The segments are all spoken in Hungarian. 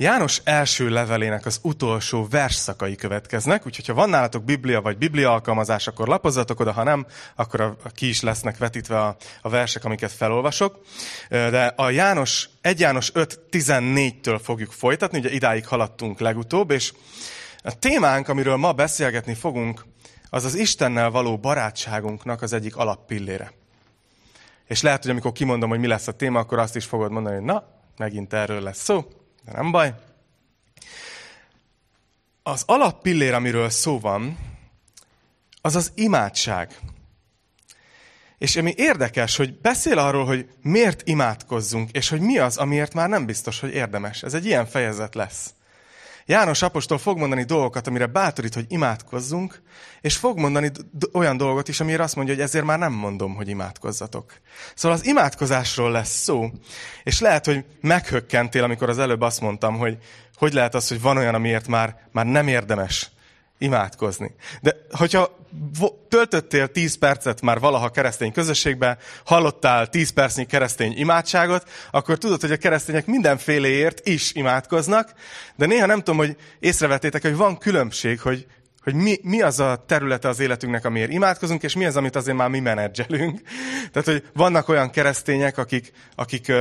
János első levelének az utolsó versszakai következnek, úgyhogy ha van nálatok Biblia vagy Biblia alkalmazás, akkor lapozzatok oda, ha nem, akkor a, a ki is lesznek vetítve a, a versek, amiket felolvasok. De a János, 1 János 5.14-től fogjuk folytatni, ugye idáig haladtunk legutóbb, és a témánk, amiről ma beszélgetni fogunk, az az Istennel való barátságunknak az egyik alappillére. És lehet, hogy amikor kimondom, hogy mi lesz a téma, akkor azt is fogod mondani, hogy na, megint erről lesz szó, de nem baj. Az alappillér, amiről szó van, az az imádság. És ami érdekes, hogy beszél arról, hogy miért imádkozzunk, és hogy mi az, amiért már nem biztos, hogy érdemes. Ez egy ilyen fejezet lesz. János apostol fog mondani dolgokat, amire bátorít, hogy imádkozzunk, és fog mondani olyan dolgot is, amire azt mondja, hogy ezért már nem mondom, hogy imádkozzatok. Szóval az imádkozásról lesz szó, és lehet, hogy meghökkentél, amikor az előbb azt mondtam, hogy hogy lehet az, hogy van olyan, amiért már, már nem érdemes imádkozni. De hogyha töltöttél 10 percet már valaha keresztény közösségbe, hallottál 10 percnyi keresztény imádságot, akkor tudod, hogy a keresztények mindenféleért is imádkoznak, de néha nem tudom, hogy észrevettétek, hogy van különbség, hogy, hogy mi, mi az a területe az életünknek, amiért imádkozunk, és mi az, amit azért már mi menedzselünk. Tehát, hogy vannak olyan keresztények, akik, akik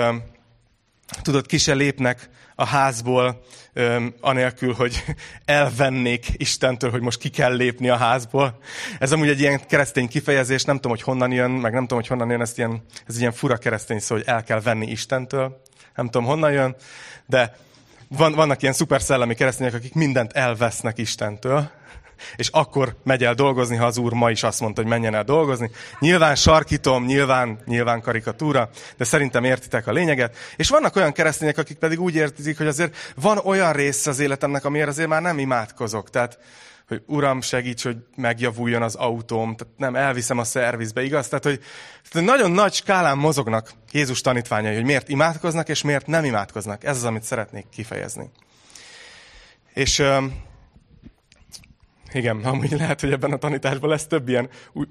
tudod, ki se lépnek a házból, öm, anélkül, hogy elvennék Istentől, hogy most ki kell lépni a házból. Ez amúgy egy ilyen keresztény kifejezés, nem tudom, hogy honnan jön, meg nem tudom, hogy honnan jön, ez, ilyen, ez ilyen fura keresztény szó, hogy el kell venni Istentől. Nem tudom, honnan jön, de van, vannak ilyen szuper szellemi keresztények, akik mindent elvesznek Istentől és akkor megy el dolgozni, ha az úr ma is azt mondta, hogy menjen el dolgozni. Nyilván sarkítom, nyilván, nyilván karikatúra, de szerintem értitek a lényeget. És vannak olyan keresztények, akik pedig úgy értik, hogy azért van olyan rész az életemnek, amiért azért már nem imádkozok. Tehát, hogy Uram, segíts, hogy megjavuljon az autóm, tehát nem elviszem a szervizbe, igaz? Tehát, hogy nagyon nagy skálán mozognak Jézus tanítványai, hogy miért imádkoznak, és miért nem imádkoznak. Ez az, amit szeretnék kifejezni. És igen, amúgy lehet, hogy ebben a tanításban lesz több ilyen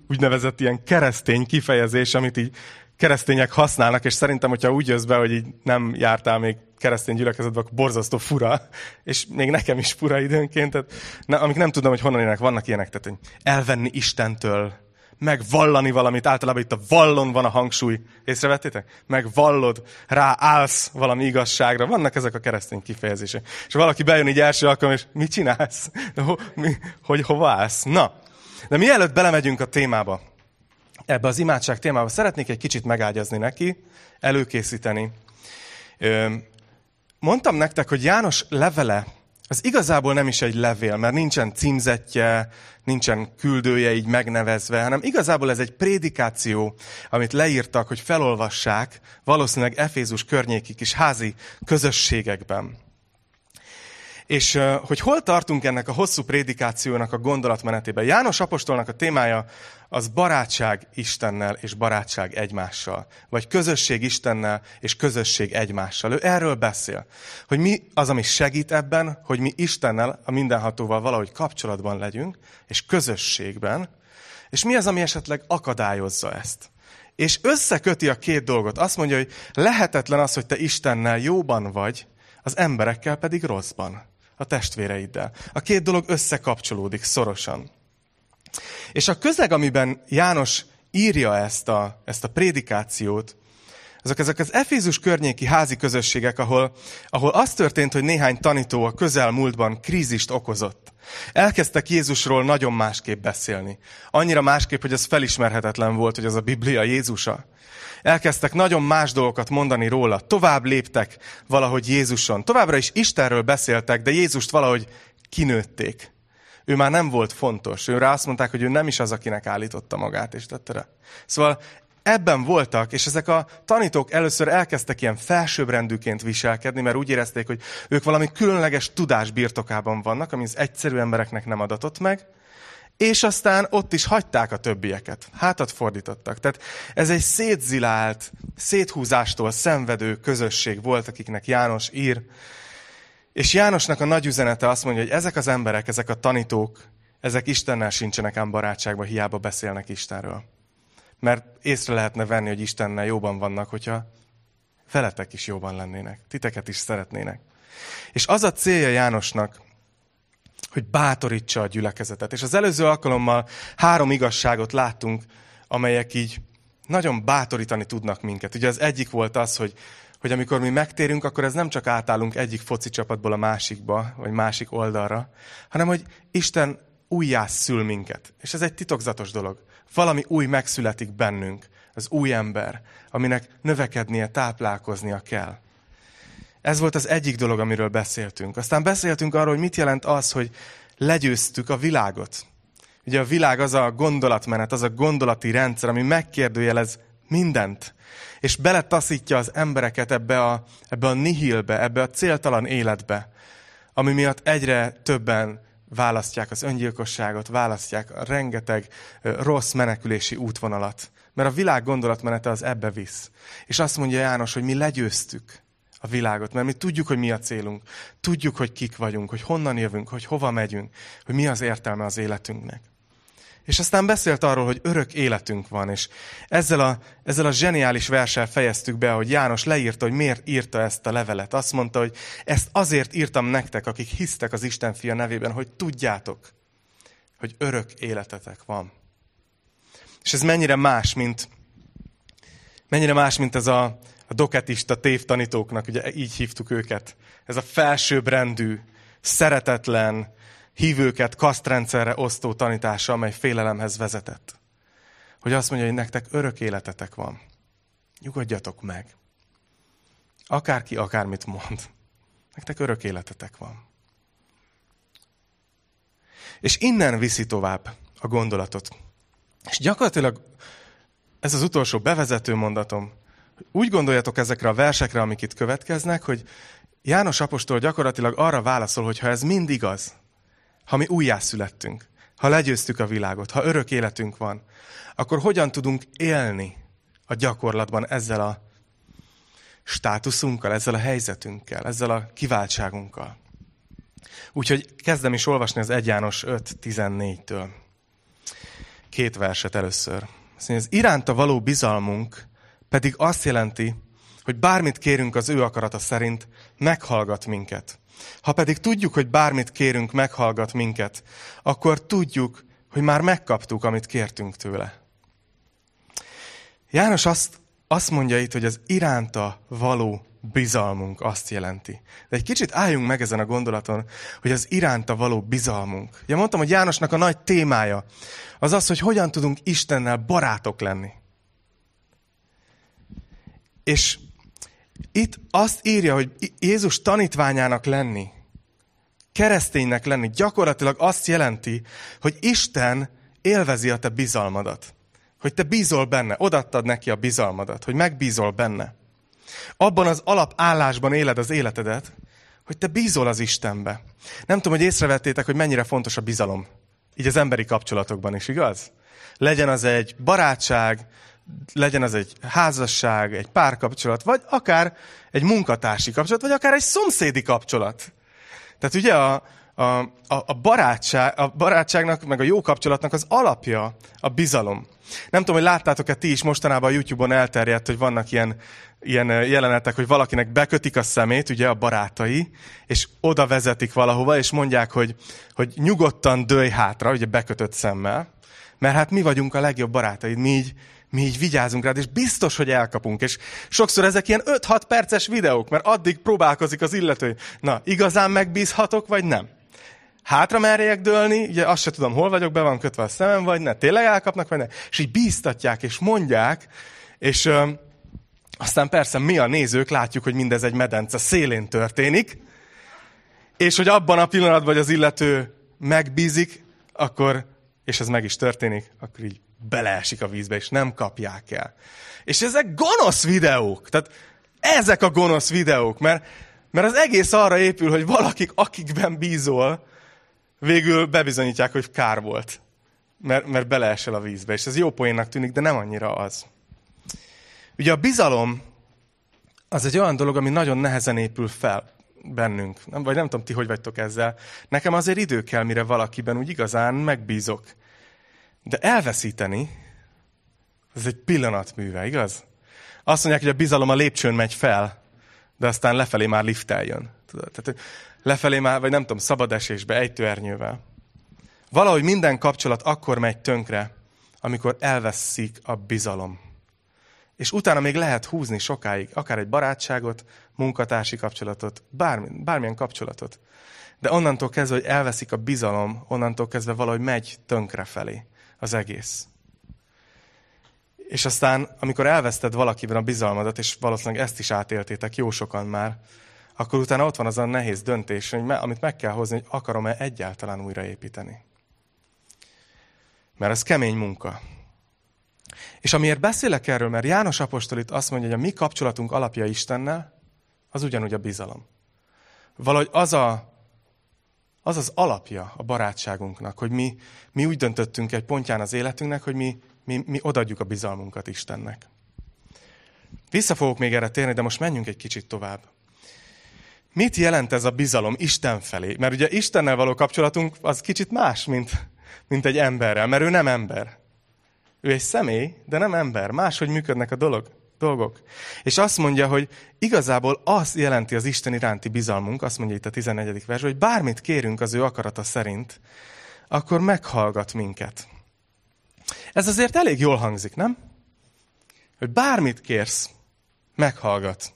úgynevezett ilyen keresztény kifejezés, amit így keresztények használnak, és szerintem, hogyha úgy jössz be, hogy így nem jártál még keresztény gyülekezetbe, akkor borzasztó fura, és még nekem is fura időnként, tehát, ne, amik nem tudom, hogy honnan ének, vannak ilyenek, tehát hogy elvenni Istentől, megvallani valamit, általában itt a vallon van a hangsúly. Észrevettétek? Megvallod, ráállsz valami igazságra. Vannak ezek a keresztény kifejezések. És valaki bejön így első alkalom, és mit csinálsz? Hogy hova állsz? Na, de mielőtt belemegyünk a témába, ebbe az imádság témába, szeretnék egy kicsit megágyazni neki, előkészíteni. Mondtam nektek, hogy János levele az igazából nem is egy levél, mert nincsen címzetje, nincsen küldője így megnevezve, hanem igazából ez egy prédikáció, amit leírtak, hogy felolvassák valószínűleg Efézus környéki kis házi közösségekben. És hogy hol tartunk ennek a hosszú prédikációnak a gondolatmenetében? János apostolnak a témája az barátság Istennel és barátság egymással. Vagy közösség Istennel és közösség egymással. Ő erről beszél. Hogy mi az, ami segít ebben, hogy mi Istennel, a mindenhatóval valahogy kapcsolatban legyünk, és közösségben, és mi az, ami esetleg akadályozza ezt. És összeköti a két dolgot. Azt mondja, hogy lehetetlen az, hogy te Istennel jóban vagy, az emberekkel pedig rosszban a testvéreiddel. A két dolog összekapcsolódik szorosan. És a közeg, amiben János írja ezt a, ezt a prédikációt, azok ezek az Efézus környéki házi közösségek, ahol, ahol az történt, hogy néhány tanító a közelmúltban krízist okozott. Elkezdtek Jézusról nagyon másképp beszélni. Annyira másképp, hogy ez felismerhetetlen volt, hogy az a Biblia Jézusa. Elkezdtek nagyon más dolgokat mondani róla. Tovább léptek valahogy Jézuson. Továbbra is Istenről beszéltek, de Jézust valahogy kinőtték. Ő már nem volt fontos. Őre azt mondták, hogy ő nem is az, akinek állította magát, és tette Szóval ebben voltak, és ezek a tanítók először elkezdtek ilyen felsőbbrendűként viselkedni, mert úgy érezték, hogy ők valami különleges tudás birtokában vannak, ami az egyszerű embereknek nem adatott meg, és aztán ott is hagyták a többieket. Hátat fordítottak. Tehát ez egy szétzilált, széthúzástól szenvedő közösség volt, akiknek János ír. És Jánosnak a nagy üzenete azt mondja, hogy ezek az emberek, ezek a tanítók, ezek Istennel sincsenek ám barátságban, hiába beszélnek Istenről. Mert észre lehetne venni, hogy Istennel jóban vannak, hogyha veletek is jóban lennének. Titeket is szeretnének. És az a célja Jánosnak, hogy bátorítsa a gyülekezetet. És az előző alkalommal három igazságot láttunk, amelyek így nagyon bátorítani tudnak minket. Ugye az egyik volt az, hogy, hogy amikor mi megtérünk, akkor ez nem csak átállunk egyik foci csapatból a másikba, vagy másik oldalra, hanem hogy Isten szül minket. És ez egy titokzatos dolog. Valami új megszületik bennünk, az új ember, aminek növekednie, táplálkoznia kell. Ez volt az egyik dolog, amiről beszéltünk. Aztán beszéltünk arról, hogy mit jelent az, hogy legyőztük a világot. Ugye a világ az a gondolatmenet, az a gondolati rendszer, ami megkérdőjelez mindent, és beletaszítja az embereket ebbe a, ebbe a nihilbe, ebbe a céltalan életbe, ami miatt egyre többen választják az öngyilkosságot, választják a rengeteg rossz menekülési útvonalat. Mert a világ gondolatmenete az ebbe visz. És azt mondja János, hogy mi legyőztük a világot, mert mi tudjuk, hogy mi a célunk. Tudjuk, hogy kik vagyunk, hogy honnan jövünk, hogy hova megyünk, hogy mi az értelme az életünknek. És aztán beszélt arról, hogy örök életünk van, és ezzel a, ezzel a zseniális verssel fejeztük be, hogy János leírta, hogy miért írta ezt a levelet. Azt mondta, hogy ezt azért írtam nektek, akik hisztek az Isten fia nevében, hogy tudjátok, hogy örök életetek van. És ez mennyire más, mint, mennyire más, mint ez a, a doketista tévtanítóknak, ugye így hívtuk őket. Ez a felsőbbrendű, szeretetlen, hívőket kasztrendszerre osztó tanítása, amely félelemhez vezetett. Hogy azt mondja, hogy nektek örök életetek van. Nyugodjatok meg. Akárki akármit mond. Nektek örök életetek van. És innen viszi tovább a gondolatot. És gyakorlatilag ez az utolsó bevezető mondatom. Úgy gondoljatok ezekre a versekre, amik itt következnek, hogy János apostol gyakorlatilag arra válaszol, hogy ha ez mind igaz, ha mi újjászülettünk, ha legyőztük a világot, ha örök életünk van, akkor hogyan tudunk élni a gyakorlatban ezzel a státuszunkkal, ezzel a helyzetünkkel, ezzel a kiváltságunkkal. Úgyhogy kezdem is olvasni az 1 János 5.14-től. Két verset először. Azt mondja, az iránta való bizalmunk pedig azt jelenti, hogy bármit kérünk az ő akarata szerint, meghallgat minket. Ha pedig tudjuk, hogy bármit kérünk, meghallgat minket, akkor tudjuk, hogy már megkaptuk, amit kértünk tőle. János azt, azt mondja itt, hogy az iránta való bizalmunk azt jelenti. De egy kicsit álljunk meg ezen a gondolaton, hogy az iránta való bizalmunk. Ja, mondtam, hogy Jánosnak a nagy témája az az, hogy hogyan tudunk Istennel barátok lenni. És itt azt írja, hogy Jézus tanítványának lenni, kereszténynek lenni, gyakorlatilag azt jelenti, hogy Isten élvezi a te bizalmadat. Hogy te bízol benne, odattad neki a bizalmadat, hogy megbízol benne. Abban az alapállásban éled az életedet, hogy te bízol az Istenbe. Nem tudom, hogy észrevettétek, hogy mennyire fontos a bizalom. Így az emberi kapcsolatokban is, igaz? Legyen az egy barátság, legyen az egy házasság, egy párkapcsolat, vagy akár egy munkatársi kapcsolat, vagy akár egy szomszédi kapcsolat. Tehát ugye a, a, a, barátság, a barátságnak, meg a jó kapcsolatnak az alapja a bizalom. Nem tudom, hogy láttátok-e ti is mostanában a YouTube-on elterjedt, hogy vannak ilyen, ilyen jelenetek, hogy valakinek bekötik a szemét, ugye a barátai, és oda vezetik valahova, és mondják, hogy, hogy nyugodtan dőj hátra, ugye bekötött szemmel, mert hát mi vagyunk a legjobb barátaid, mi így, mi így vigyázunk rád, és biztos, hogy elkapunk. És sokszor ezek ilyen 5-6 perces videók, mert addig próbálkozik az illető, na, igazán megbízhatok, vagy nem? Hátra merjek dőlni, ugye azt se tudom, hol vagyok, be van kötve a szemem, vagy ne, tényleg elkapnak, vagy ne. És így bíztatják, és mondják, és ö, aztán persze mi a nézők látjuk, hogy mindez egy medence szélén történik, és hogy abban a pillanatban, hogy az illető megbízik, akkor, és ez meg is történik, akkor így beleesik a vízbe, és nem kapják el. És ezek gonosz videók. Tehát ezek a gonosz videók, mert, mert az egész arra épül, hogy valakik, akikben bízol, végül bebizonyítják, hogy kár volt. Mert, mert beleesel a vízbe. És ez jó poénnak tűnik, de nem annyira az. Ugye a bizalom az egy olyan dolog, ami nagyon nehezen épül fel bennünk. Nem, vagy nem tudom, ti hogy vagytok ezzel. Nekem azért idő kell, mire valakiben úgy igazán megbízok. De elveszíteni, ez egy pillanatműve, igaz? Azt mondják, hogy a bizalom a lépcsőn megy fel, de aztán lefelé már liftel jön. Tudod? Tehát lefelé már, vagy nem tudom, szabad esésbe, ejtőernyővel. Valahogy minden kapcsolat akkor megy tönkre, amikor elveszik a bizalom. És utána még lehet húzni sokáig, akár egy barátságot, munkatársi kapcsolatot, bármi, bármilyen kapcsolatot. De onnantól kezdve, hogy elveszik a bizalom, onnantól kezdve valahogy megy tönkre felé az egész. És aztán, amikor elveszted valakiben a bizalmadat, és valószínűleg ezt is átéltétek jó sokan már, akkor utána ott van az a nehéz döntés, hogy amit meg kell hozni, hogy akarom-e egyáltalán újraépíteni. Mert ez kemény munka. És amiért beszélek erről, mert János Apostol itt azt mondja, hogy a mi kapcsolatunk alapja Istennel, az ugyanúgy a bizalom. Valahogy az a, az, az alapja a barátságunknak, hogy mi, mi úgy döntöttünk egy pontján az életünknek, hogy mi, mi, mi odaadjuk a bizalmunkat Istennek. Vissza fogok még erre térni, de most menjünk egy kicsit tovább. Mit jelent ez a bizalom Isten felé? Mert ugye Istennel való kapcsolatunk az kicsit más, mint, mint egy emberrel, mert ő nem ember. Ő egy személy, de nem ember. Máshogy működnek a dolog, dolgok. És azt mondja, hogy igazából az jelenti az Isten iránti bizalmunk, azt mondja itt a 14. vers, hogy bármit kérünk az ő akarata szerint, akkor meghallgat minket. Ez azért elég jól hangzik, nem? Hogy bármit kérsz, meghallgat.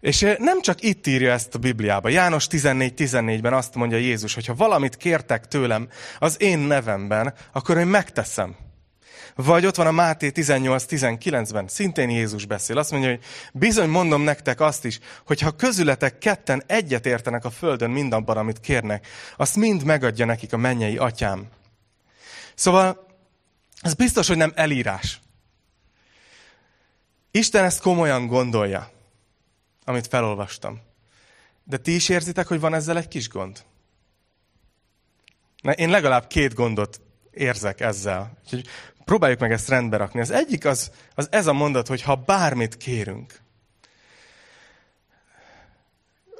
És nem csak itt írja ezt a Bibliába. János 14.14-ben azt mondja Jézus, hogy ha valamit kértek tőlem az én nevemben, akkor én megteszem. Vagy ott van a Máté 18-19-ben, szintén Jézus beszél. Azt mondja, hogy bizony mondom nektek azt is, hogy ha közületek ketten egyet értenek a földön mindabban, amit kérnek, azt mind megadja nekik a mennyei atyám. Szóval ez biztos, hogy nem elírás. Isten ezt komolyan gondolja, amit felolvastam. De ti is érzitek, hogy van ezzel egy kis gond? Na, én legalább két gondot érzek ezzel. Úgyhogy próbáljuk meg ezt rendbe rakni. Az egyik az, az ez a mondat, hogy ha bármit kérünk.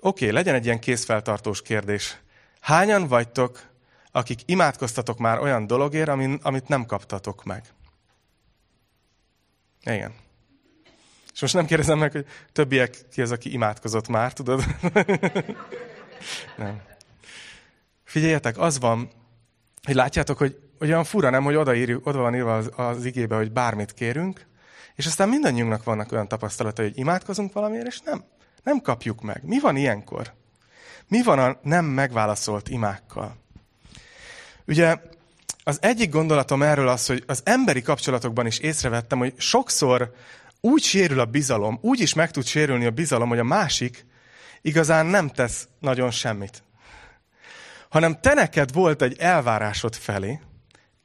Oké, okay, legyen egy ilyen készfeltartós kérdés. Hányan vagytok, akik imádkoztatok már olyan dologért, amit nem kaptatok meg? Igen. És most nem kérdezem meg, hogy többiek ki az, aki imádkozott már, tudod? nem. Figyeljetek, az van, hogy látjátok, hogy olyan fura nem, hogy oda, írjuk, oda van írva az, az igébe, hogy bármit kérünk, és aztán mindannyiunknak vannak olyan tapasztalatai, hogy imádkozunk valamiért, és nem, nem kapjuk meg. Mi van ilyenkor? Mi van a nem megválaszolt imákkal? Ugye az egyik gondolatom erről az, hogy az emberi kapcsolatokban is észrevettem, hogy sokszor úgy sérül a bizalom, úgy is meg tud sérülni a bizalom, hogy a másik igazán nem tesz nagyon semmit. Hanem te neked volt egy elvárásod felé,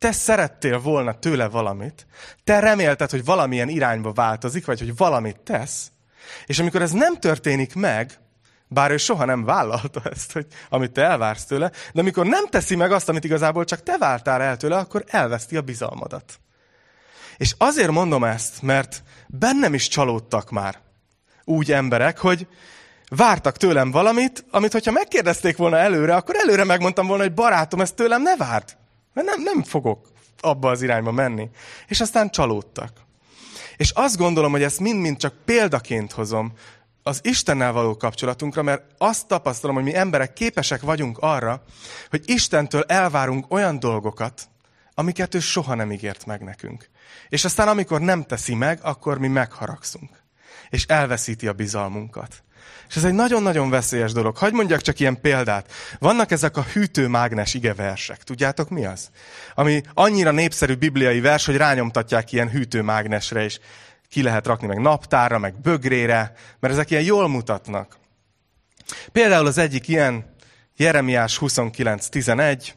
te szerettél volna tőle valamit, te remélted, hogy valamilyen irányba változik, vagy hogy valamit tesz, és amikor ez nem történik meg, bár ő soha nem vállalta ezt, hogy amit te elvársz tőle, de amikor nem teszi meg azt, amit igazából csak te váltál el tőle, akkor elveszti a bizalmadat. És azért mondom ezt, mert bennem is csalódtak már úgy emberek, hogy vártak tőlem valamit, amit hogyha megkérdezték volna előre, akkor előre megmondtam volna, hogy barátom, ezt tőlem ne várd. Mert nem, nem fogok abba az irányba menni. És aztán csalódtak. És azt gondolom, hogy ezt mind-mind csak példaként hozom az Istennel való kapcsolatunkra, mert azt tapasztalom, hogy mi emberek képesek vagyunk arra, hogy Istentől elvárunk olyan dolgokat, amiket ő soha nem ígért meg nekünk. És aztán, amikor nem teszi meg, akkor mi megharagszunk. És elveszíti a bizalmunkat. És ez egy nagyon-nagyon veszélyes dolog. Hagy mondjak csak ilyen példát. Vannak ezek a hűtőmágnes igeversek. Tudjátok mi az? Ami annyira népszerű bibliai vers, hogy rányomtatják ilyen hűtőmágnesre, és ki lehet rakni meg naptára, meg bögrére, mert ezek ilyen jól mutatnak. Például az egyik ilyen Jeremiás 29.11,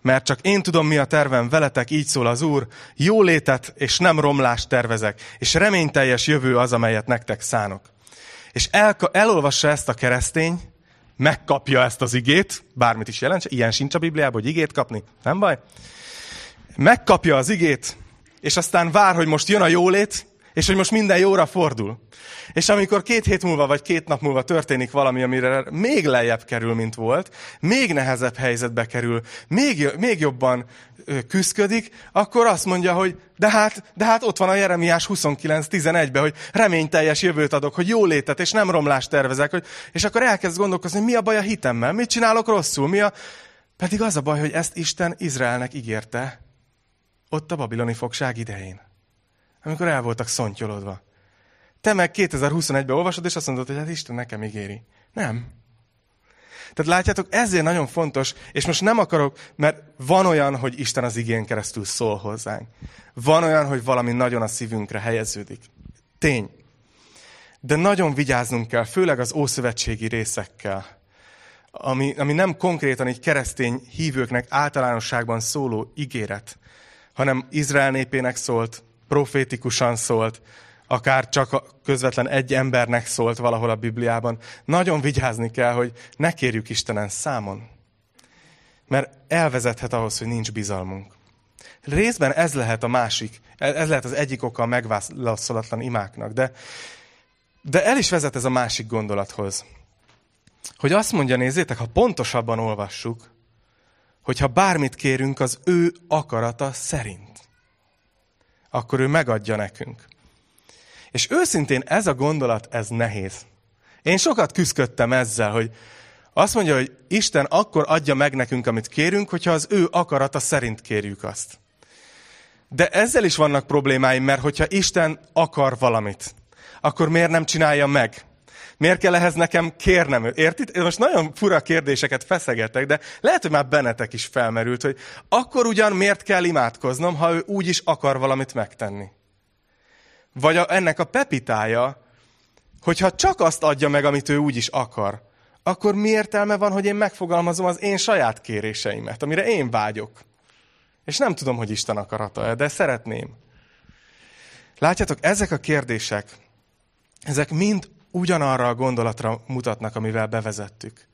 mert csak én tudom, mi a tervem veletek, így szól az Úr, jólétet és nem romlást tervezek, és reményteljes jövő az, amelyet nektek szánok. És el, elolvassa ezt a keresztény, megkapja ezt az igét, bármit is jelent, ilyen sincs a Bibliában, hogy igét kapni, nem baj. Megkapja az igét, és aztán vár, hogy most jön a jólét, És hogy most minden jóra fordul. És amikor két hét múlva, vagy két nap múlva történik valami, amire még lejjebb kerül, mint volt, még nehezebb helyzetbe kerül, még, még jobban küzdködik, akkor azt mondja, hogy de hát, de hát ott van a Jeremiás 29.11-ben, hogy reményteljes jövőt adok, hogy jó létet, és nem romlást tervezek. Hogy, és akkor elkezd gondolkozni, mi a baj a hitemmel, mit csinálok rosszul, mi a... Pedig az a baj, hogy ezt Isten Izraelnek ígérte ott a babiloni fogság idején amikor el voltak szontyolodva. Te meg 2021-ben olvasod, és azt mondod, hogy hát Isten nekem ígéri. Nem. Tehát látjátok, ezért nagyon fontos, és most nem akarok, mert van olyan, hogy Isten az igén keresztül szól hozzánk. Van olyan, hogy valami nagyon a szívünkre helyeződik. Tény. De nagyon vigyáznunk kell, főleg az ószövetségi részekkel, ami, ami nem konkrétan egy keresztény hívőknek általánosságban szóló ígéret, hanem Izrael népének szólt, profétikusan szólt, akár csak közvetlen egy embernek szólt valahol a Bibliában. Nagyon vigyázni kell, hogy ne kérjük Istenen számon. Mert elvezethet ahhoz, hogy nincs bizalmunk. Részben ez lehet a másik, ez lehet az egyik oka a megválaszolatlan imáknak, de, de el is vezet ez a másik gondolathoz. Hogy azt mondja, nézzétek, ha pontosabban olvassuk, hogyha bármit kérünk az ő akarata szerint akkor ő megadja nekünk. És őszintén ez a gondolat, ez nehéz. Én sokat küzdöttem ezzel, hogy azt mondja, hogy Isten akkor adja meg nekünk, amit kérünk, hogyha az ő akarata szerint kérjük azt. De ezzel is vannak problémáim, mert hogyha Isten akar valamit, akkor miért nem csinálja meg? Miért kell ehhez nekem kérnem? Érted? Most nagyon fura kérdéseket feszegetek, de lehet, hogy már bennetek is felmerült, hogy akkor ugyan miért kell imádkoznom, ha ő úgy is akar valamit megtenni? Vagy a, ennek a pepitája, hogyha csak azt adja meg, amit ő úgy is akar, akkor mi értelme van, hogy én megfogalmazom az én saját kéréseimet, amire én vágyok? És nem tudom, hogy Isten akarata de szeretném. Látjátok, ezek a kérdések, ezek mind ugyanarra a gondolatra mutatnak, amivel bevezettük.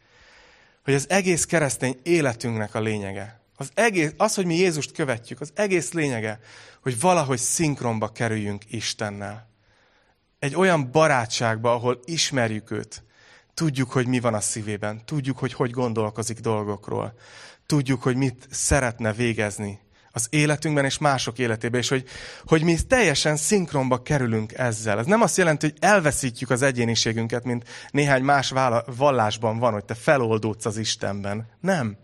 Hogy az egész keresztény életünknek a lényege. Az, egész, az, hogy mi Jézust követjük, az egész lényege, hogy valahogy szinkronba kerüljünk Istennel. Egy olyan barátságba, ahol ismerjük őt, tudjuk, hogy mi van a szívében, tudjuk, hogy hogy gondolkozik dolgokról, tudjuk, hogy mit szeretne végezni az életünkben és mások életében, és hogy, hogy mi teljesen szinkronba kerülünk ezzel. Ez nem azt jelenti, hogy elveszítjük az egyéniségünket, mint néhány más vallásban van, hogy te feloldódsz az Istenben. Nem.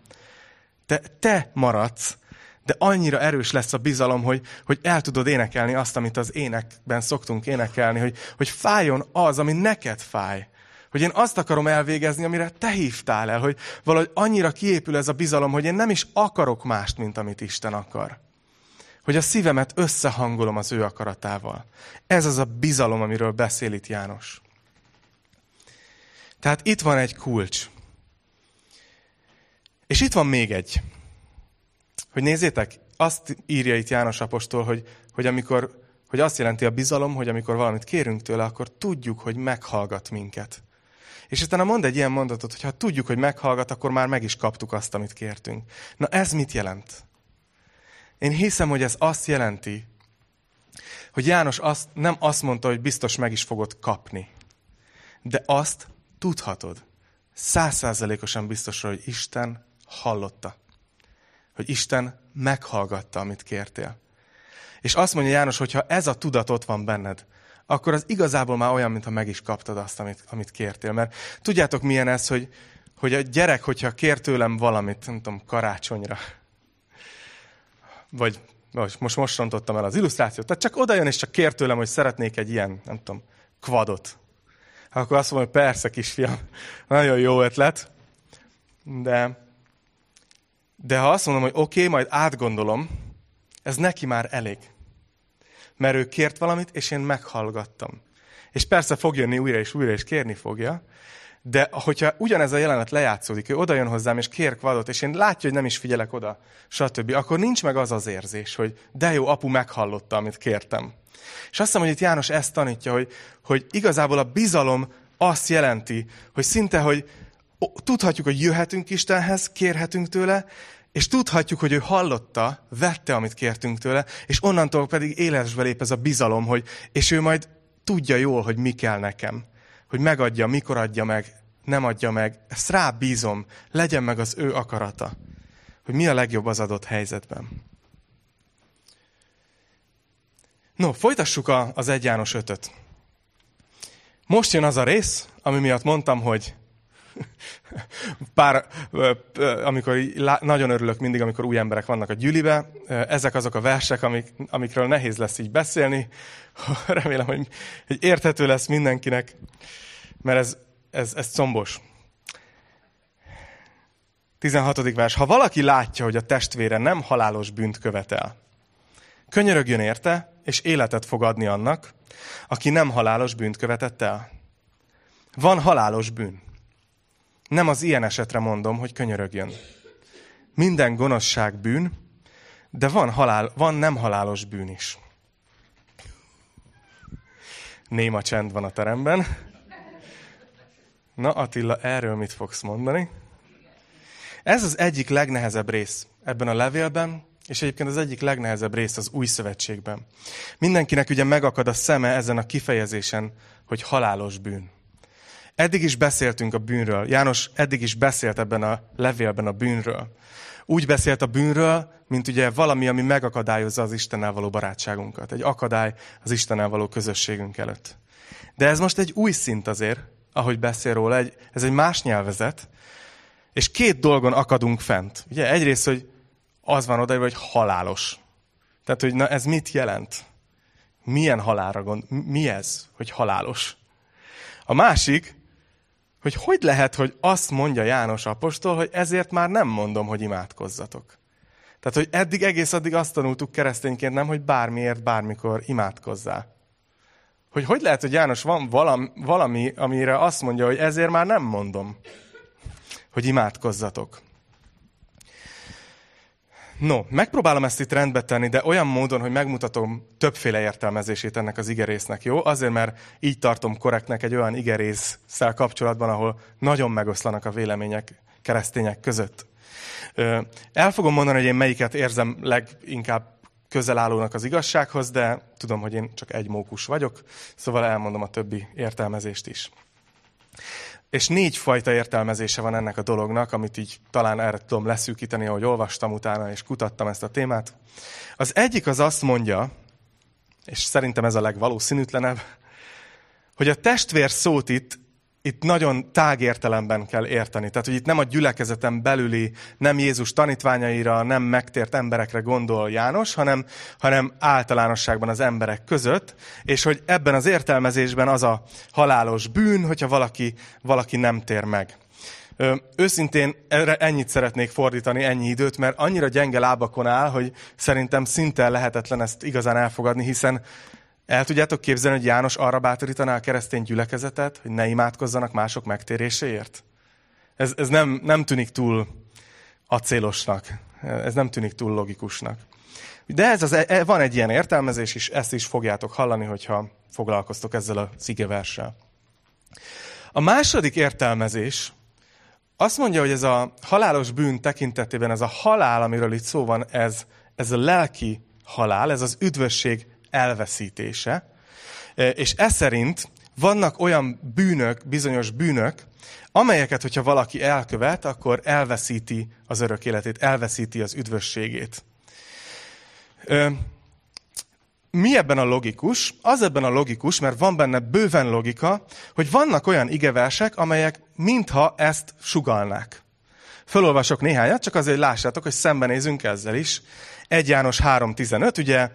Te, te maradsz, de annyira erős lesz a bizalom, hogy, hogy el tudod énekelni azt, amit az énekben szoktunk énekelni, hogy, hogy fájjon az, ami neked fáj. Hogy én azt akarom elvégezni, amire te hívtál el, hogy valahogy annyira kiépül ez a bizalom, hogy én nem is akarok mást, mint amit Isten akar. Hogy a szívemet összehangolom az ő akaratával. Ez az a bizalom, amiről beszél itt János. Tehát itt van egy kulcs. És itt van még egy. Hogy nézzétek, azt írja itt János apostol, hogy, hogy amikor hogy azt jelenti a bizalom, hogy amikor valamit kérünk tőle, akkor tudjuk, hogy meghallgat minket. És utána mond egy ilyen mondatot, hogy ha tudjuk, hogy meghallgat, akkor már meg is kaptuk azt, amit kértünk. Na ez mit jelent? Én hiszem, hogy ez azt jelenti, hogy János azt, nem azt mondta, hogy biztos meg is fogod kapni, de azt tudhatod. Százszázalékosan biztos, hogy Isten hallotta. Hogy Isten meghallgatta, amit kértél. És azt mondja János, hogy ha ez a tudat ott van benned, akkor az igazából már olyan, mintha meg is kaptad azt, amit, amit kértél. Mert tudjátok, milyen ez, hogy, hogy a gyerek, hogyha kér tőlem valamit, nem tudom, karácsonyra, vagy most, most, most rontottam el az illusztrációt, tehát csak oda jön, és csak kér tőlem, hogy szeretnék egy ilyen, nem tudom, kvadot. Akkor azt mondom, hogy persze, kisfiam, nagyon jó ötlet, de, de ha azt mondom, hogy oké, okay, majd átgondolom, ez neki már elég mert ő kért valamit, és én meghallgattam. És persze fog jönni újra és újra, és kérni fogja, de hogyha ugyanez a jelenet lejátszódik, ő oda jön hozzám, és kér kvadot, és én látja, hogy nem is figyelek oda, stb., akkor nincs meg az az érzés, hogy de jó, apu meghallotta, amit kértem. És azt hiszem, hogy itt János ezt tanítja, hogy, hogy igazából a bizalom azt jelenti, hogy szinte, hogy tudhatjuk, hogy jöhetünk Istenhez, kérhetünk tőle, És tudhatjuk, hogy ő hallotta, vette, amit kértünk tőle, és onnantól pedig élesbe lép ez a bizalom, hogy, és ő majd tudja jól, hogy mi kell nekem. Hogy megadja, mikor adja meg, nem adja meg. Ezt rá bízom, legyen meg az ő akarata. Hogy mi a legjobb az adott helyzetben. No, folytassuk a, az 1 János 5 Most jön az a rész, ami miatt mondtam, hogy pár, amikor nagyon örülök mindig, amikor új emberek vannak a gyülibe. Ezek azok a versek, amik, amikről nehéz lesz így beszélni. Remélem, hogy, hogy érthető lesz mindenkinek, mert ez, ez, ez combos. 16. vers. Ha valaki látja, hogy a testvére nem halálos bűnt követel, könyörögjön érte, és életet fog adni annak, aki nem halálos bűnt követett el. Van halálos bűn. Nem az ilyen esetre mondom, hogy könyörögjön. Minden gonoszság bűn, de van, halál, van nem halálos bűn is. Néma csend van a teremben. Na Attila, erről mit fogsz mondani? Ez az egyik legnehezebb rész ebben a levélben, és egyébként az egyik legnehezebb rész az új szövetségben. Mindenkinek ugye megakad a szeme ezen a kifejezésen, hogy halálos bűn. Eddig is beszéltünk a bűnről. János eddig is beszélt ebben a levélben a bűnről. Úgy beszélt a bűnről, mint ugye valami, ami megakadályozza az Istennel való barátságunkat. Egy akadály az Istennel való közösségünk előtt. De ez most egy új szint azért, ahogy beszél róla, egy, ez egy más nyelvezet, és két dolgon akadunk fent. Ugye egyrészt, hogy az van oda, hogy halálos. Tehát, hogy na ez mit jelent? Milyen halálra gond? Mi ez, hogy halálos? A másik, hogy hogy lehet, hogy azt mondja János apostol, hogy ezért már nem mondom, hogy imádkozzatok. Tehát, hogy eddig, egész addig azt tanultuk keresztényként nem, hogy bármiért, bármikor imádkozzál. Hogy hogy lehet, hogy János van valami, amire azt mondja, hogy ezért már nem mondom, hogy imádkozzatok. No, megpróbálom ezt itt rendbe tenni, de olyan módon, hogy megmutatom többféle értelmezését ennek az igerésznek, jó? Azért, mert így tartom korrektnek egy olyan igerészszel kapcsolatban, ahol nagyon megoszlanak a vélemények keresztények között. El fogom mondani, hogy én melyiket érzem leginkább közel állónak az igazsághoz, de tudom, hogy én csak egy mókus vagyok, szóval elmondom a többi értelmezést is. És négy fajta értelmezése van ennek a dolognak, amit így talán erre tudom leszűkíteni, ahogy olvastam utána, és kutattam ezt a témát. Az egyik az azt mondja, és szerintem ez a legvalószínűtlenebb, hogy a testvér szót itt itt nagyon tág értelemben kell érteni. Tehát, hogy itt nem a gyülekezeten belüli, nem Jézus tanítványaira, nem megtért emberekre gondol János, hanem, hanem általánosságban az emberek között, és hogy ebben az értelmezésben az a halálos bűn, hogyha valaki, valaki nem tér meg. Ö, őszintén erre ennyit szeretnék fordítani, ennyi időt, mert annyira gyenge lábakon áll, hogy szerintem szinte lehetetlen ezt igazán elfogadni, hiszen el tudjátok képzelni, hogy János arra bátorítaná a keresztény gyülekezetet, hogy ne imádkozzanak mások megtéréséért? Ez, ez nem, nem tűnik túl acélosnak. Ez nem tűnik túl logikusnak. De ez az, e, van egy ilyen értelmezés, és ezt is fogjátok hallani, hogyha foglalkoztok ezzel a szigeverssel. A második értelmezés azt mondja, hogy ez a halálos bűn tekintetében, ez a halál, amiről itt szó van, ez, ez a lelki halál, ez az üdvösség elveszítése. És ez szerint vannak olyan bűnök, bizonyos bűnök, amelyeket, hogyha valaki elkövet, akkor elveszíti az örök életét, elveszíti az üdvösségét. Mi ebben a logikus? Az ebben a logikus, mert van benne bőven logika, hogy vannak olyan igeversek, amelyek mintha ezt sugalnák. Fölolvasok néhányat, csak azért lássátok, hogy szembenézünk ezzel is. 1 János 3.15, ugye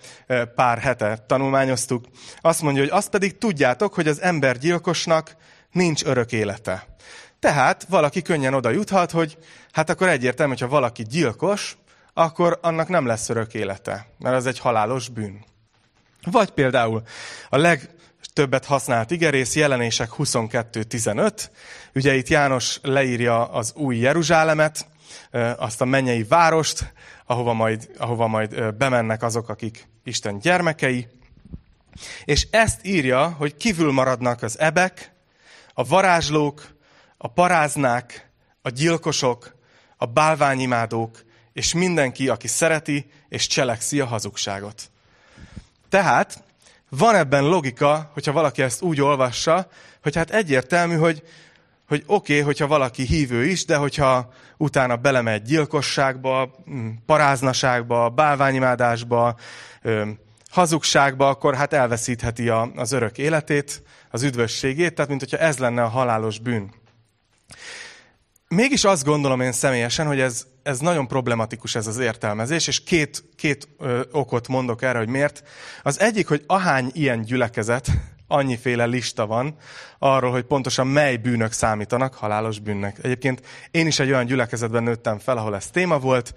pár hete tanulmányoztuk, azt mondja, hogy azt pedig tudjátok, hogy az ember gyilkosnak nincs örök élete. Tehát valaki könnyen oda juthat, hogy hát akkor egyértelmű, hogyha valaki gyilkos, akkor annak nem lesz örök élete, mert az egy halálos bűn. Vagy például a legtöbbet használt igerész jelenések 22.15. Ugye itt János leírja az új Jeruzsálemet, azt a mennyei várost, ahova majd, ahova majd bemennek azok, akik Isten gyermekei. És ezt írja, hogy kívül maradnak az ebek, a varázslók, a paráznák, a gyilkosok, a bálványimádók, és mindenki, aki szereti és cselekszi a hazugságot. Tehát van ebben logika, hogyha valaki ezt úgy olvassa, hogy hát egyértelmű, hogy, hogy oké, okay, hogyha valaki hívő is, de hogyha utána belemegy gyilkosságba, mm, paráznaságba, bálványimádásba, hazugságba, akkor hát elveszítheti a, az örök életét, az üdvösségét, tehát mint hogyha ez lenne a halálos bűn. Mégis azt gondolom én személyesen, hogy ez, ez nagyon problematikus ez az értelmezés, és két, két ö, okot mondok erre, hogy miért. Az egyik, hogy ahány ilyen gyülekezet, annyiféle lista van arról, hogy pontosan mely bűnök számítanak halálos bűnnek. Egyébként én is egy olyan gyülekezetben nőttem fel, ahol ez téma volt,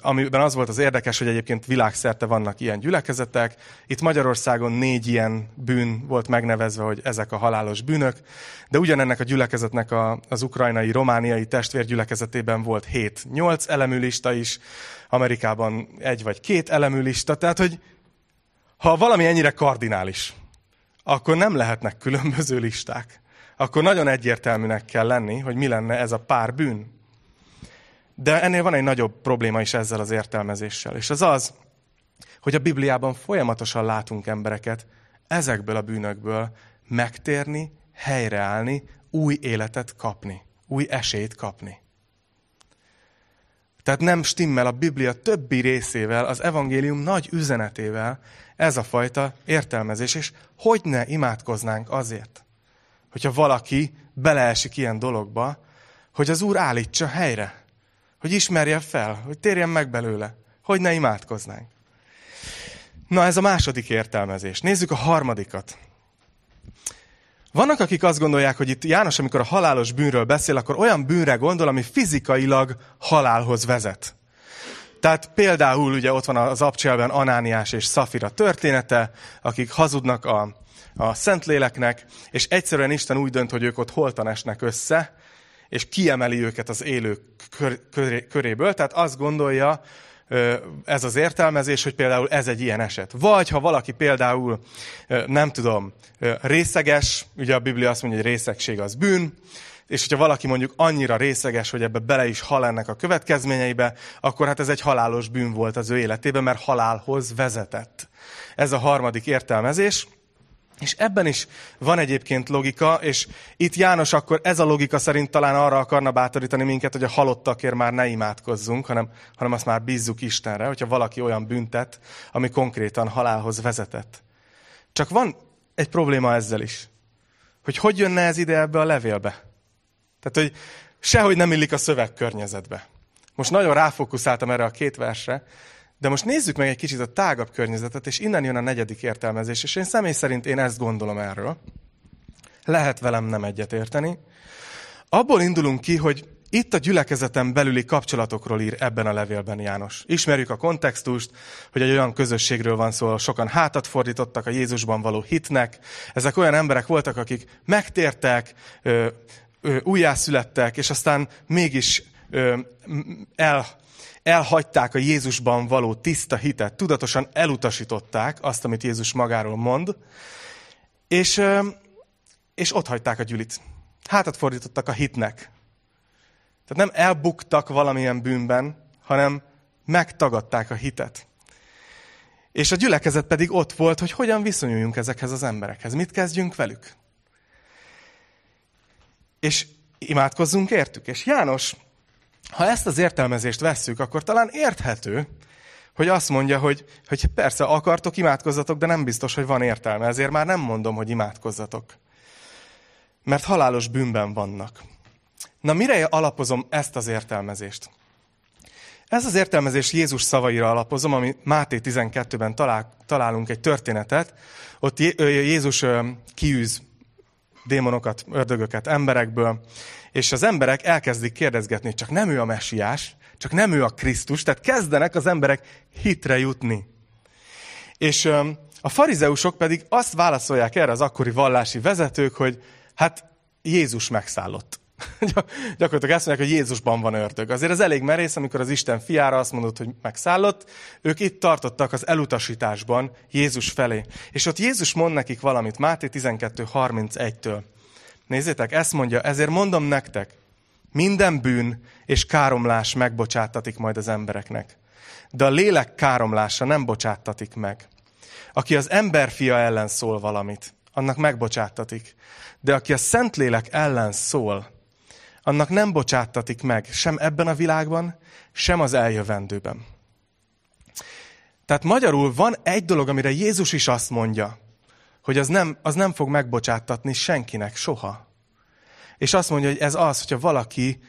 amiben az volt az érdekes, hogy egyébként világszerte vannak ilyen gyülekezetek. Itt Magyarországon négy ilyen bűn volt megnevezve, hogy ezek a halálos bűnök, de ugyanennek a gyülekezetnek a, az ukrajnai, romániai testvérgyülekezetében volt hét, nyolc elemű lista is, Amerikában egy vagy két elemű lista, tehát hogy ha valami ennyire kardinális, akkor nem lehetnek különböző listák. Akkor nagyon egyértelműnek kell lenni, hogy mi lenne ez a pár bűn. De ennél van egy nagyobb probléma is ezzel az értelmezéssel. És az az, hogy a Bibliában folyamatosan látunk embereket ezekből a bűnökből megtérni, helyreállni, új életet kapni, új esélyt kapni. Tehát nem stimmel a Biblia többi részével, az evangélium nagy üzenetével ez a fajta értelmezés. És hogy ne imádkoznánk azért, hogyha valaki beleesik ilyen dologba, hogy az Úr állítsa helyre, hogy ismerje fel, hogy térjen meg belőle. Hogy ne imádkoznánk. Na, ez a második értelmezés. Nézzük a harmadikat. Vannak, akik azt gondolják, hogy itt János, amikor a halálos bűnről beszél, akkor olyan bűnre gondol, ami fizikailag halálhoz vezet. Tehát például ugye ott van az abcselben Anániás és Szafira története, akik hazudnak a, a Szentléleknek, és egyszerűen Isten úgy dönt, hogy ők ott holtan esnek össze, és kiemeli őket az élők kör, köré, köréből. Tehát azt gondolja ez az értelmezés, hogy például ez egy ilyen eset. Vagy ha valaki például, nem tudom, részeges, ugye a Biblia azt mondja, hogy részegség az bűn, és hogyha valaki mondjuk annyira részeges, hogy ebbe bele is hal ennek a következményeibe, akkor hát ez egy halálos bűn volt az ő életében, mert halálhoz vezetett. Ez a harmadik értelmezés. És ebben is van egyébként logika, és itt János akkor ez a logika szerint talán arra akarna bátorítani minket, hogy a halottakért már ne imádkozzunk, hanem, hanem azt már bízzuk Istenre, hogyha valaki olyan büntet, ami konkrétan halálhoz vezetett. Csak van egy probléma ezzel is. Hogy hogy jönne ez ide ebbe a levélbe? Tehát, hogy sehogy nem illik a szövegkörnyezetbe. Most nagyon ráfókuszáltam erre a két versre, de most nézzük meg egy kicsit a tágabb környezetet, és innen jön a negyedik értelmezés, és én személy szerint én ezt gondolom erről. Lehet velem nem egyetérteni. Abból indulunk ki, hogy itt a gyülekezeten belüli kapcsolatokról ír ebben a levélben János. Ismerjük a kontextust, hogy egy olyan közösségről van szó, sokan hátat fordítottak a Jézusban való hitnek. Ezek olyan emberek voltak, akik megtértek, újjászülettek, és aztán mégis el, elhagyták a Jézusban való tiszta hitet, tudatosan elutasították azt, amit Jézus magáról mond, és, és ott hagyták a gyülit. Hátat fordítottak a hitnek. Tehát nem elbuktak valamilyen bűnben, hanem megtagadták a hitet. És a gyülekezet pedig ott volt, hogy hogyan viszonyuljunk ezekhez az emberekhez. Mit kezdjünk velük? És imádkozzunk értük. És János, ha ezt az értelmezést vesszük, akkor talán érthető, hogy azt mondja, hogy, hogy persze akartok, imádkozzatok, de nem biztos, hogy van értelme. Ezért már nem mondom, hogy imádkozzatok. Mert halálos bűnben vannak. Na mire alapozom ezt az értelmezést? Ez az értelmezés Jézus szavaira alapozom, ami Máté 12-ben talál, találunk egy történetet. Ott Jézus kiűz démonokat, ördögöket emberekből, és az emberek elkezdik kérdezgetni, csak nem ő a messiás, csak nem ő a Krisztus, tehát kezdenek az emberek hitre jutni. És a farizeusok pedig azt válaszolják erre az akkori vallási vezetők, hogy hát Jézus megszállott. Gyakorlatilag azt mondják, hogy Jézusban van ördög. Azért ez elég merész, amikor az Isten fiára azt mondott, hogy megszállott. Ők itt tartottak az elutasításban Jézus felé. És ott Jézus mond nekik valamit, Máté 12.31-től. Nézzétek, ezt mondja, ezért mondom nektek, Minden bűn és káromlás megbocsátatik majd az embereknek. De a lélek káromlása nem bocsáttatik meg. Aki az emberfia ellen szól valamit, annak megbocsáttatik. De aki a Szentlélek ellen szól, annak nem bocsáttatik meg sem ebben a világban, sem az eljövendőben. Tehát magyarul van egy dolog, amire Jézus is azt mondja, hogy az nem, az nem fog megbocsátatni senkinek soha. És azt mondja, hogy ez az, hogyha valaki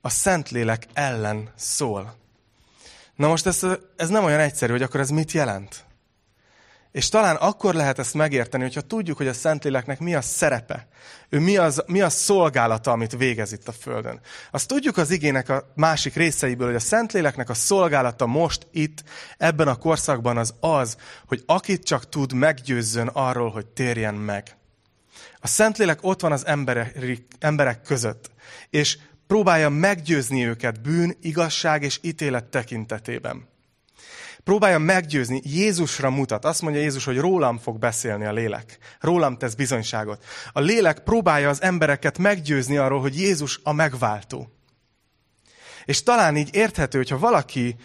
a Szentlélek ellen szól. Na most ez, ez nem olyan egyszerű, hogy akkor ez mit jelent? És talán akkor lehet ezt megérteni, hogyha tudjuk, hogy a Szentléleknek mi a szerepe. Ő mi, az, mi a szolgálata, amit végez itt a Földön. Azt tudjuk az igének a másik részeiből, hogy a Szentléleknek a szolgálata most itt, ebben a korszakban az az, hogy akit csak tud, meggyőzzön arról, hogy térjen meg. A Szentlélek ott van az emberek, között, és próbálja meggyőzni őket bűn, igazság és ítélet tekintetében. Próbálja meggyőzni, Jézusra mutat. Azt mondja Jézus, hogy rólam fog beszélni a lélek. Rólam tesz bizonyságot. A lélek próbálja az embereket meggyőzni arról, hogy Jézus a megváltó. És talán így érthető, hogyha valaki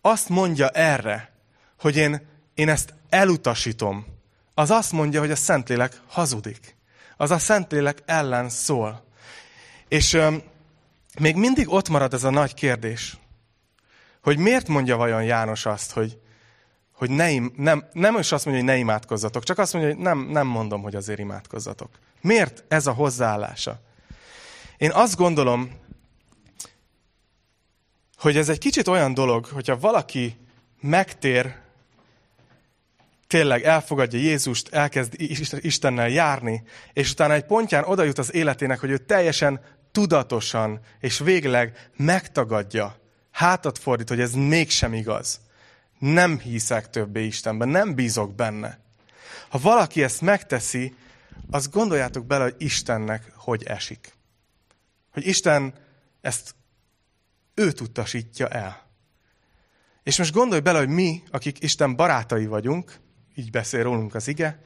azt mondja erre, hogy én, én ezt elutasítom, az azt mondja, hogy a Szentlélek hazudik. Az a Szentlélek ellen szól. És öm, még mindig ott marad ez a nagy kérdés, hogy miért mondja vajon János azt, hogy, hogy ne, im, nem, nem is azt mondja, hogy ne imádkozzatok, csak azt mondja, hogy nem, nem mondom, hogy azért imádkozzatok. Miért ez a hozzáállása? Én azt gondolom, hogy ez egy kicsit olyan dolog, hogyha valaki megtér, tényleg elfogadja Jézust, elkezd Istennel járni, és utána egy pontján oda jut az életének, hogy ő teljesen tudatosan és végleg megtagadja hátat fordít, hogy ez mégsem igaz. Nem hiszek többé Istenben, nem bízok benne. Ha valaki ezt megteszi, azt gondoljátok bele, hogy Istennek hogy esik. Hogy Isten ezt őt utasítja el. És most gondolj bele, hogy mi, akik Isten barátai vagyunk, így beszél rólunk az ige,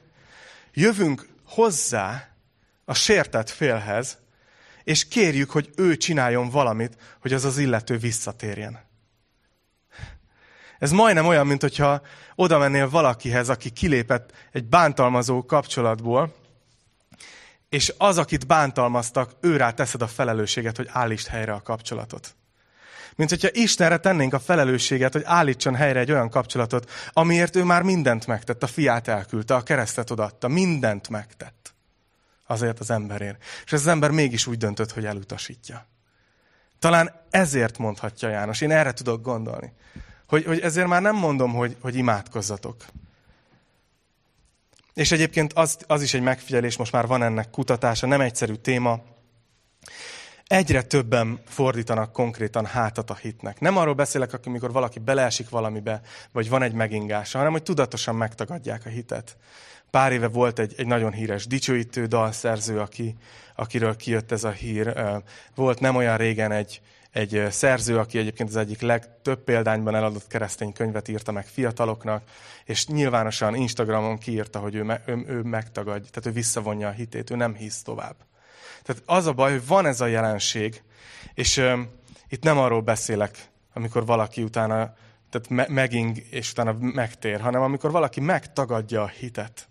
jövünk hozzá a sértett félhez, és kérjük, hogy ő csináljon valamit, hogy az az illető visszatérjen. Ez majdnem olyan, mint hogyha oda mennél valakihez, aki kilépett egy bántalmazó kapcsolatból, és az, akit bántalmaztak, őrá teszed a felelősséget, hogy állítsd helyre a kapcsolatot. Mint hogyha Istenre tennénk a felelősséget, hogy állítson helyre egy olyan kapcsolatot, amiért ő már mindent megtett, a fiát elküldte, a keresztet odatta, mindent megtett azért az emberért. És ez az ember mégis úgy döntött, hogy elutasítja. Talán ezért mondhatja János. Én erre tudok gondolni. Hogy, hogy ezért már nem mondom, hogy, hogy imádkozzatok. És egyébként az, az is egy megfigyelés, most már van ennek kutatása, nem egyszerű téma. Egyre többen fordítanak konkrétan hátat a hitnek. Nem arról beszélek, amikor valaki beleesik valamibe, vagy van egy megingása, hanem hogy tudatosan megtagadják a hitet. Pár éve volt egy, egy nagyon híres dicsőítő dalszerző, aki, akiről kijött ez a hír. Volt nem olyan régen egy, egy szerző, aki egyébként az egyik legtöbb példányban eladott keresztény könyvet írta meg fiataloknak, és nyilvánosan Instagramon kiírta, hogy ő, me, ő, ő megtagadja, tehát ő visszavonja a hitét, ő nem hisz tovább. Tehát az a baj, hogy van ez a jelenség, és ö, itt nem arról beszélek, amikor valaki utána tehát me, meging, és utána megtér, hanem amikor valaki megtagadja a hitet.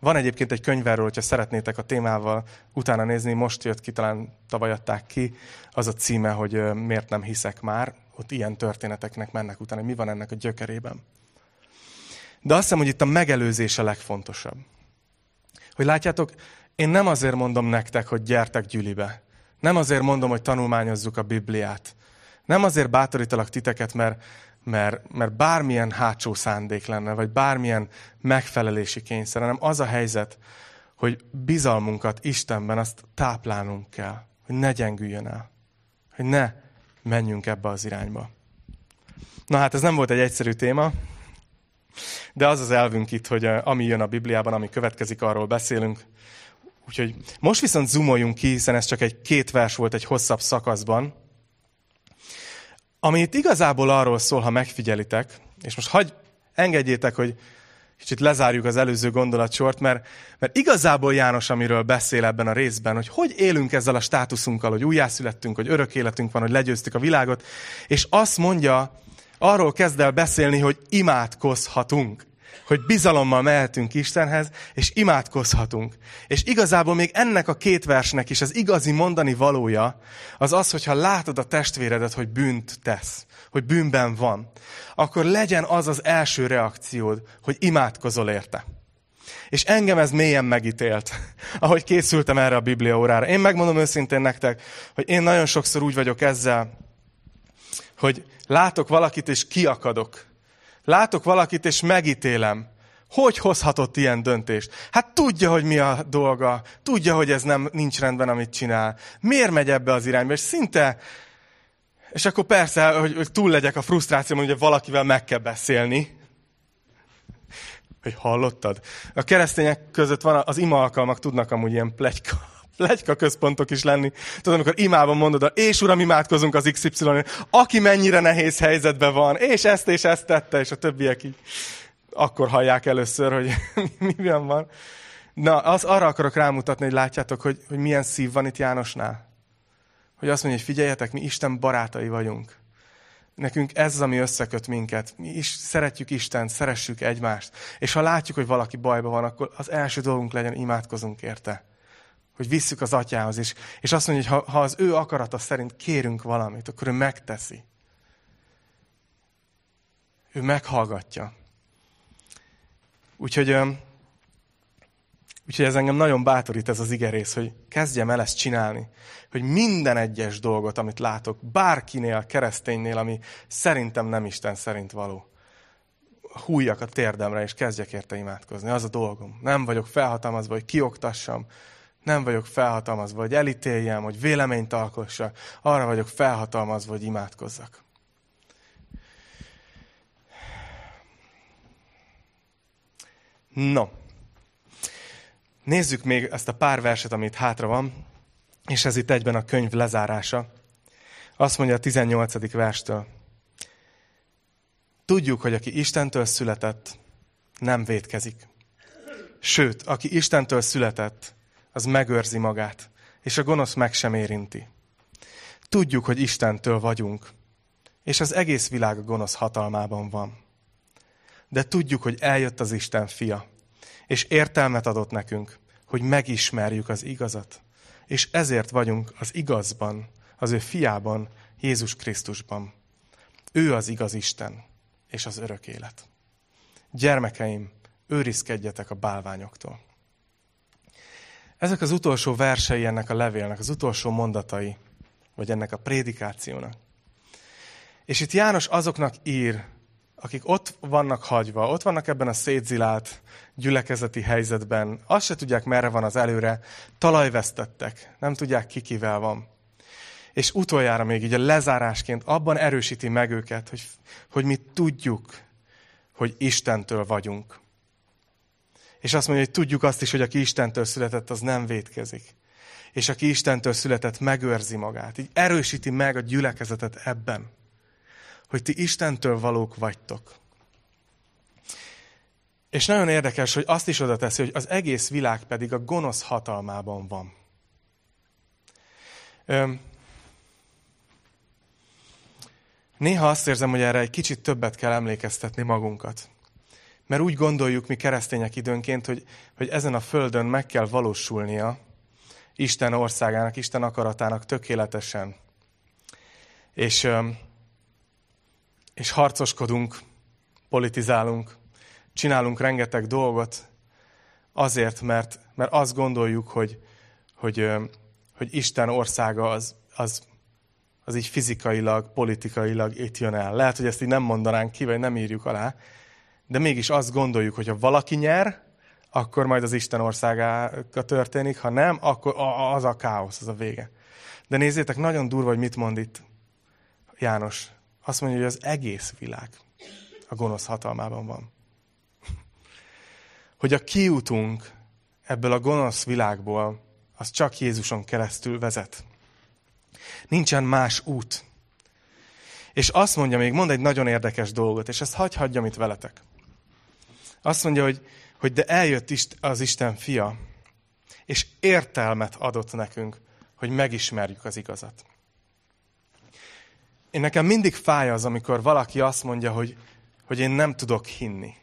Van egyébként egy könyv erről, hogyha szeretnétek a témával utána nézni, most jött ki, talán tavaly adták ki, az a címe, hogy miért nem hiszek már. Ott ilyen történeteknek mennek utána, mi van ennek a gyökerében. De azt hiszem, hogy itt a megelőzés a legfontosabb. Hogy látjátok, én nem azért mondom nektek, hogy gyertek gyülibe. Nem azért mondom, hogy tanulmányozzuk a Bibliát. Nem azért bátorítalak titeket, mert mert, mert bármilyen hátsó szándék lenne, vagy bármilyen megfelelési kényszer, hanem az a helyzet, hogy bizalmunkat Istenben azt táplálnunk kell, hogy ne gyengüljön el, hogy ne menjünk ebbe az irányba. Na hát ez nem volt egy egyszerű téma, de az az elvünk itt, hogy eh, ami jön a Bibliában, ami következik, arról beszélünk. Úgyhogy most viszont zoomoljunk ki, hiszen ez csak egy két vers volt egy hosszabb szakaszban, ami itt igazából arról szól, ha megfigyelitek, és most hagy, engedjétek, hogy kicsit lezárjuk az előző gondolatsort, mert, mert igazából János, amiről beszél ebben a részben, hogy hogy élünk ezzel a státuszunkkal, hogy újjászülettünk, hogy örök életünk van, hogy legyőztük a világot, és azt mondja, arról kezd el beszélni, hogy imádkozhatunk hogy bizalommal mehetünk Istenhez, és imádkozhatunk. És igazából még ennek a két versnek is az igazi mondani valója az az, hogyha látod a testvéredet, hogy bűnt tesz, hogy bűnben van, akkor legyen az az első reakciód, hogy imádkozol érte. És engem ez mélyen megítélt, ahogy készültem erre a Biblia órára. Én megmondom őszintén nektek, hogy én nagyon sokszor úgy vagyok ezzel, hogy látok valakit, és kiakadok. Látok valakit, és megítélem. Hogy hozhatott ilyen döntést? Hát tudja, hogy mi a dolga, tudja, hogy ez nem nincs rendben, amit csinál. Miért megy ebbe az irányba? És szinte, és akkor persze, hogy, hogy túl legyek a frusztráció, hogy valakivel meg kell beszélni. Hogy hallottad? A keresztények között van, az ima alkalmak tudnak amúgy ilyen plegyka, plegyka központok is lenni. Tudod, amikor imában mondod, és uram, imádkozunk az XY, aki mennyire nehéz helyzetben van, és ezt és ezt tette, és a többiek így akkor hallják először, hogy mi van. Na, az, arra akarok rámutatni, hogy látjátok, hogy, hogy milyen szív van itt Jánosnál. Hogy azt mondja, hogy figyeljetek, mi Isten barátai vagyunk. Nekünk ez az, ami összeköt minket. Mi is szeretjük Istent, szeressük egymást. És ha látjuk, hogy valaki bajban van, akkor az első dolgunk legyen, imádkozunk érte. Hogy visszük az atyához is. És azt mondja, hogy ha, ha az ő akarata szerint kérünk valamit, akkor ő megteszi. Ő meghallgatja. Úgyhogy, úgyhogy ez engem nagyon bátorít ez az igerész, hogy kezdjem el ezt csinálni. Hogy minden egyes dolgot, amit látok, bárkinél, kereszténynél, ami szerintem nem Isten szerint való, hújjak a térdemre, és kezdjek érte imádkozni. Az a dolgom. Nem vagyok felhatalmazva, hogy kioktassam, nem vagyok felhatalmazva, hogy elítéljem, hogy véleményt alkossak. Arra vagyok felhatalmazva, hogy imádkozzak. No, nézzük még ezt a pár verset, amit hátra van, és ez itt egyben a könyv lezárása. Azt mondja a 18. verstől. Tudjuk, hogy aki Istentől született, nem vétkezik. Sőt, aki Istentől született, az megőrzi magát, és a gonosz meg sem érinti. Tudjuk, hogy Istentől vagyunk, és az egész világ a gonosz hatalmában van de tudjuk, hogy eljött az Isten fia, és értelmet adott nekünk, hogy megismerjük az igazat. És ezért vagyunk az igazban, az ő fiában, Jézus Krisztusban. Ő az igaz Isten, és az örök élet. Gyermekeim, őrizkedjetek a bálványoktól. Ezek az utolsó versei ennek a levélnek, az utolsó mondatai, vagy ennek a prédikációnak. És itt János azoknak ír, akik ott vannak hagyva, ott vannak ebben a szétzilált gyülekezeti helyzetben, azt se tudják, merre van az előre, talajvesztettek, nem tudják ki kivel van. És utoljára még így a lezárásként abban erősíti meg őket, hogy, hogy mi tudjuk, hogy Istentől vagyunk. És azt mondja, hogy tudjuk azt is, hogy aki Istentől született, az nem vétkezik. És aki Istentől született, megőrzi magát. Így erősíti meg a gyülekezetet ebben hogy ti Istentől valók vagytok. És nagyon érdekes, hogy azt is oda teszi, hogy az egész világ pedig a gonosz hatalmában van. Öm, néha azt érzem, hogy erre egy kicsit többet kell emlékeztetni magunkat. Mert úgy gondoljuk mi keresztények időnként, hogy, hogy ezen a földön meg kell valósulnia Isten országának, Isten akaratának tökéletesen. És és harcoskodunk, politizálunk, csinálunk rengeteg dolgot azért, mert, mert azt gondoljuk, hogy, hogy, hogy Isten országa az, az, az így fizikailag, politikailag itt jön el. Lehet, hogy ezt így nem mondanánk ki, vagy nem írjuk alá, de mégis azt gondoljuk, hogy ha valaki nyer, akkor majd az Isten országága történik, ha nem, akkor az a káosz, az a vége. De nézzétek, nagyon durva, hogy mit mond itt János. Azt mondja, hogy az egész világ a gonosz hatalmában van. Hogy a kiutunk ebből a gonosz világból, az csak Jézuson keresztül vezet. Nincsen más út. És azt mondja még, mond egy nagyon érdekes dolgot, és ezt hagy hagyjam itt veletek. Azt mondja, hogy, hogy de eljött az Isten fia, és értelmet adott nekünk, hogy megismerjük az igazat. Én nekem mindig fáj az, amikor valaki azt mondja, hogy, hogy én nem tudok hinni.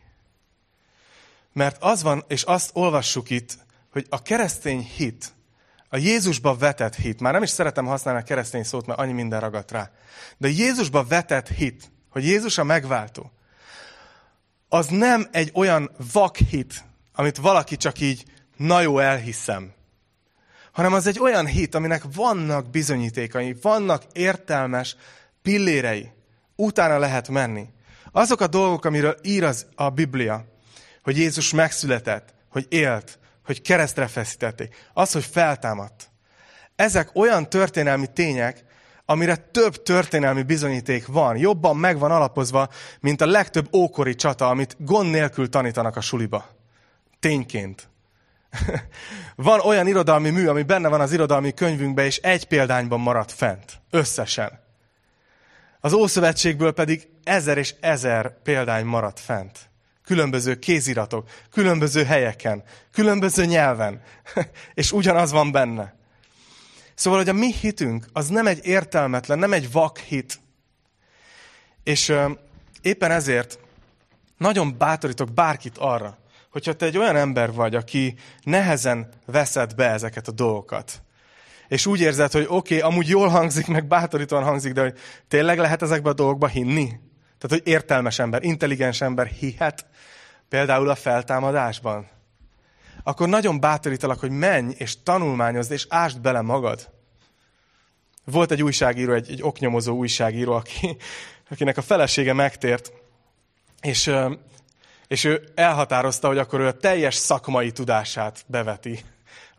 Mert az van, és azt olvassuk itt, hogy a keresztény hit, a Jézusba vetett hit, már nem is szeretem használni a keresztény szót, mert annyi minden ragadt rá, de Jézusba vetett hit, hogy Jézus a megváltó, az nem egy olyan vakhit, amit valaki csak így, na jó, elhiszem. Hanem az egy olyan hit, aminek vannak bizonyítékai, vannak értelmes pillérei. Utána lehet menni. Azok a dolgok, amiről ír az a Biblia, hogy Jézus megszületett, hogy élt, hogy keresztre feszítették, az, hogy feltámadt. Ezek olyan történelmi tények, amire több történelmi bizonyíték van, jobban meg van alapozva, mint a legtöbb ókori csata, amit gond nélkül tanítanak a suliba. Tényként. van olyan irodalmi mű, ami benne van az irodalmi könyvünkben, és egy példányban maradt fent. Összesen. Az Ószövetségből pedig ezer és ezer példány maradt fent. Különböző kéziratok, különböző helyeken, különböző nyelven. és ugyanaz van benne. Szóval, hogy a mi hitünk, az nem egy értelmetlen, nem egy vak hit. És ö, éppen ezért nagyon bátorítok bárkit arra, hogyha te egy olyan ember vagy, aki nehezen veszed be ezeket a dolgokat, és úgy érzed, hogy oké, okay, amúgy jól hangzik, meg bátorítóan hangzik, de hogy tényleg lehet ezekbe a dolgokba hinni? Tehát, hogy értelmes ember, intelligens ember hihet például a feltámadásban? Akkor nagyon bátorítalak, hogy menj és tanulmányozd, és ásd bele magad. Volt egy újságíró, egy, egy oknyomozó újságíró, aki, akinek a felesége megtért, és, és ő elhatározta, hogy akkor ő a teljes szakmai tudását beveti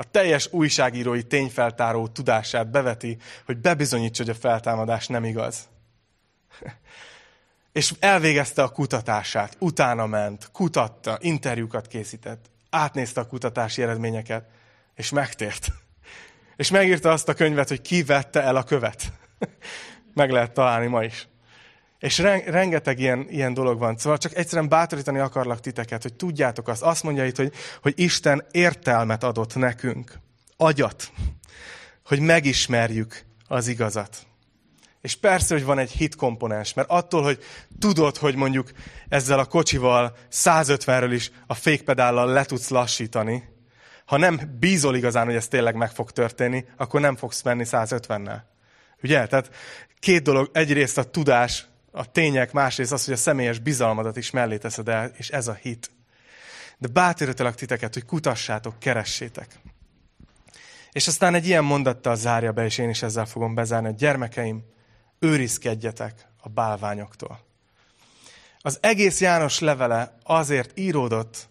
a teljes újságírói tényfeltáró tudását beveti, hogy bebizonyítsa, hogy a feltámadás nem igaz. És elvégezte a kutatását, utána ment, kutatta, interjúkat készített, átnézte a kutatási eredményeket, és megtért. És megírta azt a könyvet, hogy ki vette el a követ. Meg lehet találni ma is. És rengeteg ilyen, ilyen dolog van. Szóval csak egyszerűen bátorítani akarlak titeket, hogy tudjátok azt. Azt mondja itt, hogy, hogy Isten értelmet adott nekünk. Agyat. Hogy megismerjük az igazat. És persze, hogy van egy hit komponens, mert attól, hogy tudod, hogy mondjuk ezzel a kocsival 150-ről is a fékpedállal le tudsz lassítani, ha nem bízol igazán, hogy ez tényleg meg fog történni, akkor nem fogsz menni 150-nel. Ugye? Tehát két dolog, egyrészt a tudás, a tények, másrészt az, hogy a személyes bizalmadat is mellé teszed el, és ez a hit. De bátorítalak titeket, hogy kutassátok, keressétek. És aztán egy ilyen mondattal zárja be, és én is ezzel fogom bezárni, hogy gyermekeim, őrizkedjetek a bálványoktól. Az egész János levele azért íródott,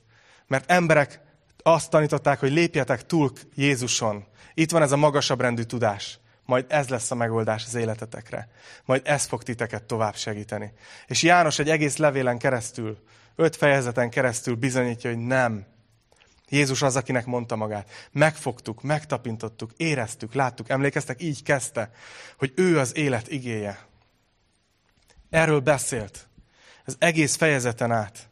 mert emberek azt tanították, hogy lépjetek túl Jézuson. Itt van ez a magasabb rendű tudás majd ez lesz a megoldás az életetekre. Majd ez fog titeket tovább segíteni. És János egy egész levélen keresztül, öt fejezeten keresztül bizonyítja, hogy nem. Jézus az, akinek mondta magát. Megfogtuk, megtapintottuk, éreztük, láttuk, emlékeztek, így kezdte, hogy ő az élet igéje. Erről beszélt. Ez egész fejezeten át.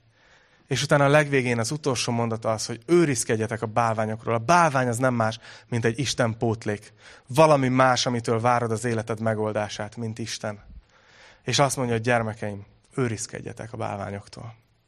És utána a legvégén az utolsó mondata az, hogy őrizkedjetek a bálványokról. A bálvány az nem más, mint egy Isten pótlék. Valami más, amitől várod az életed megoldását, mint Isten. És azt mondja, hogy gyermekeim, őrizkedjetek a bálványoktól.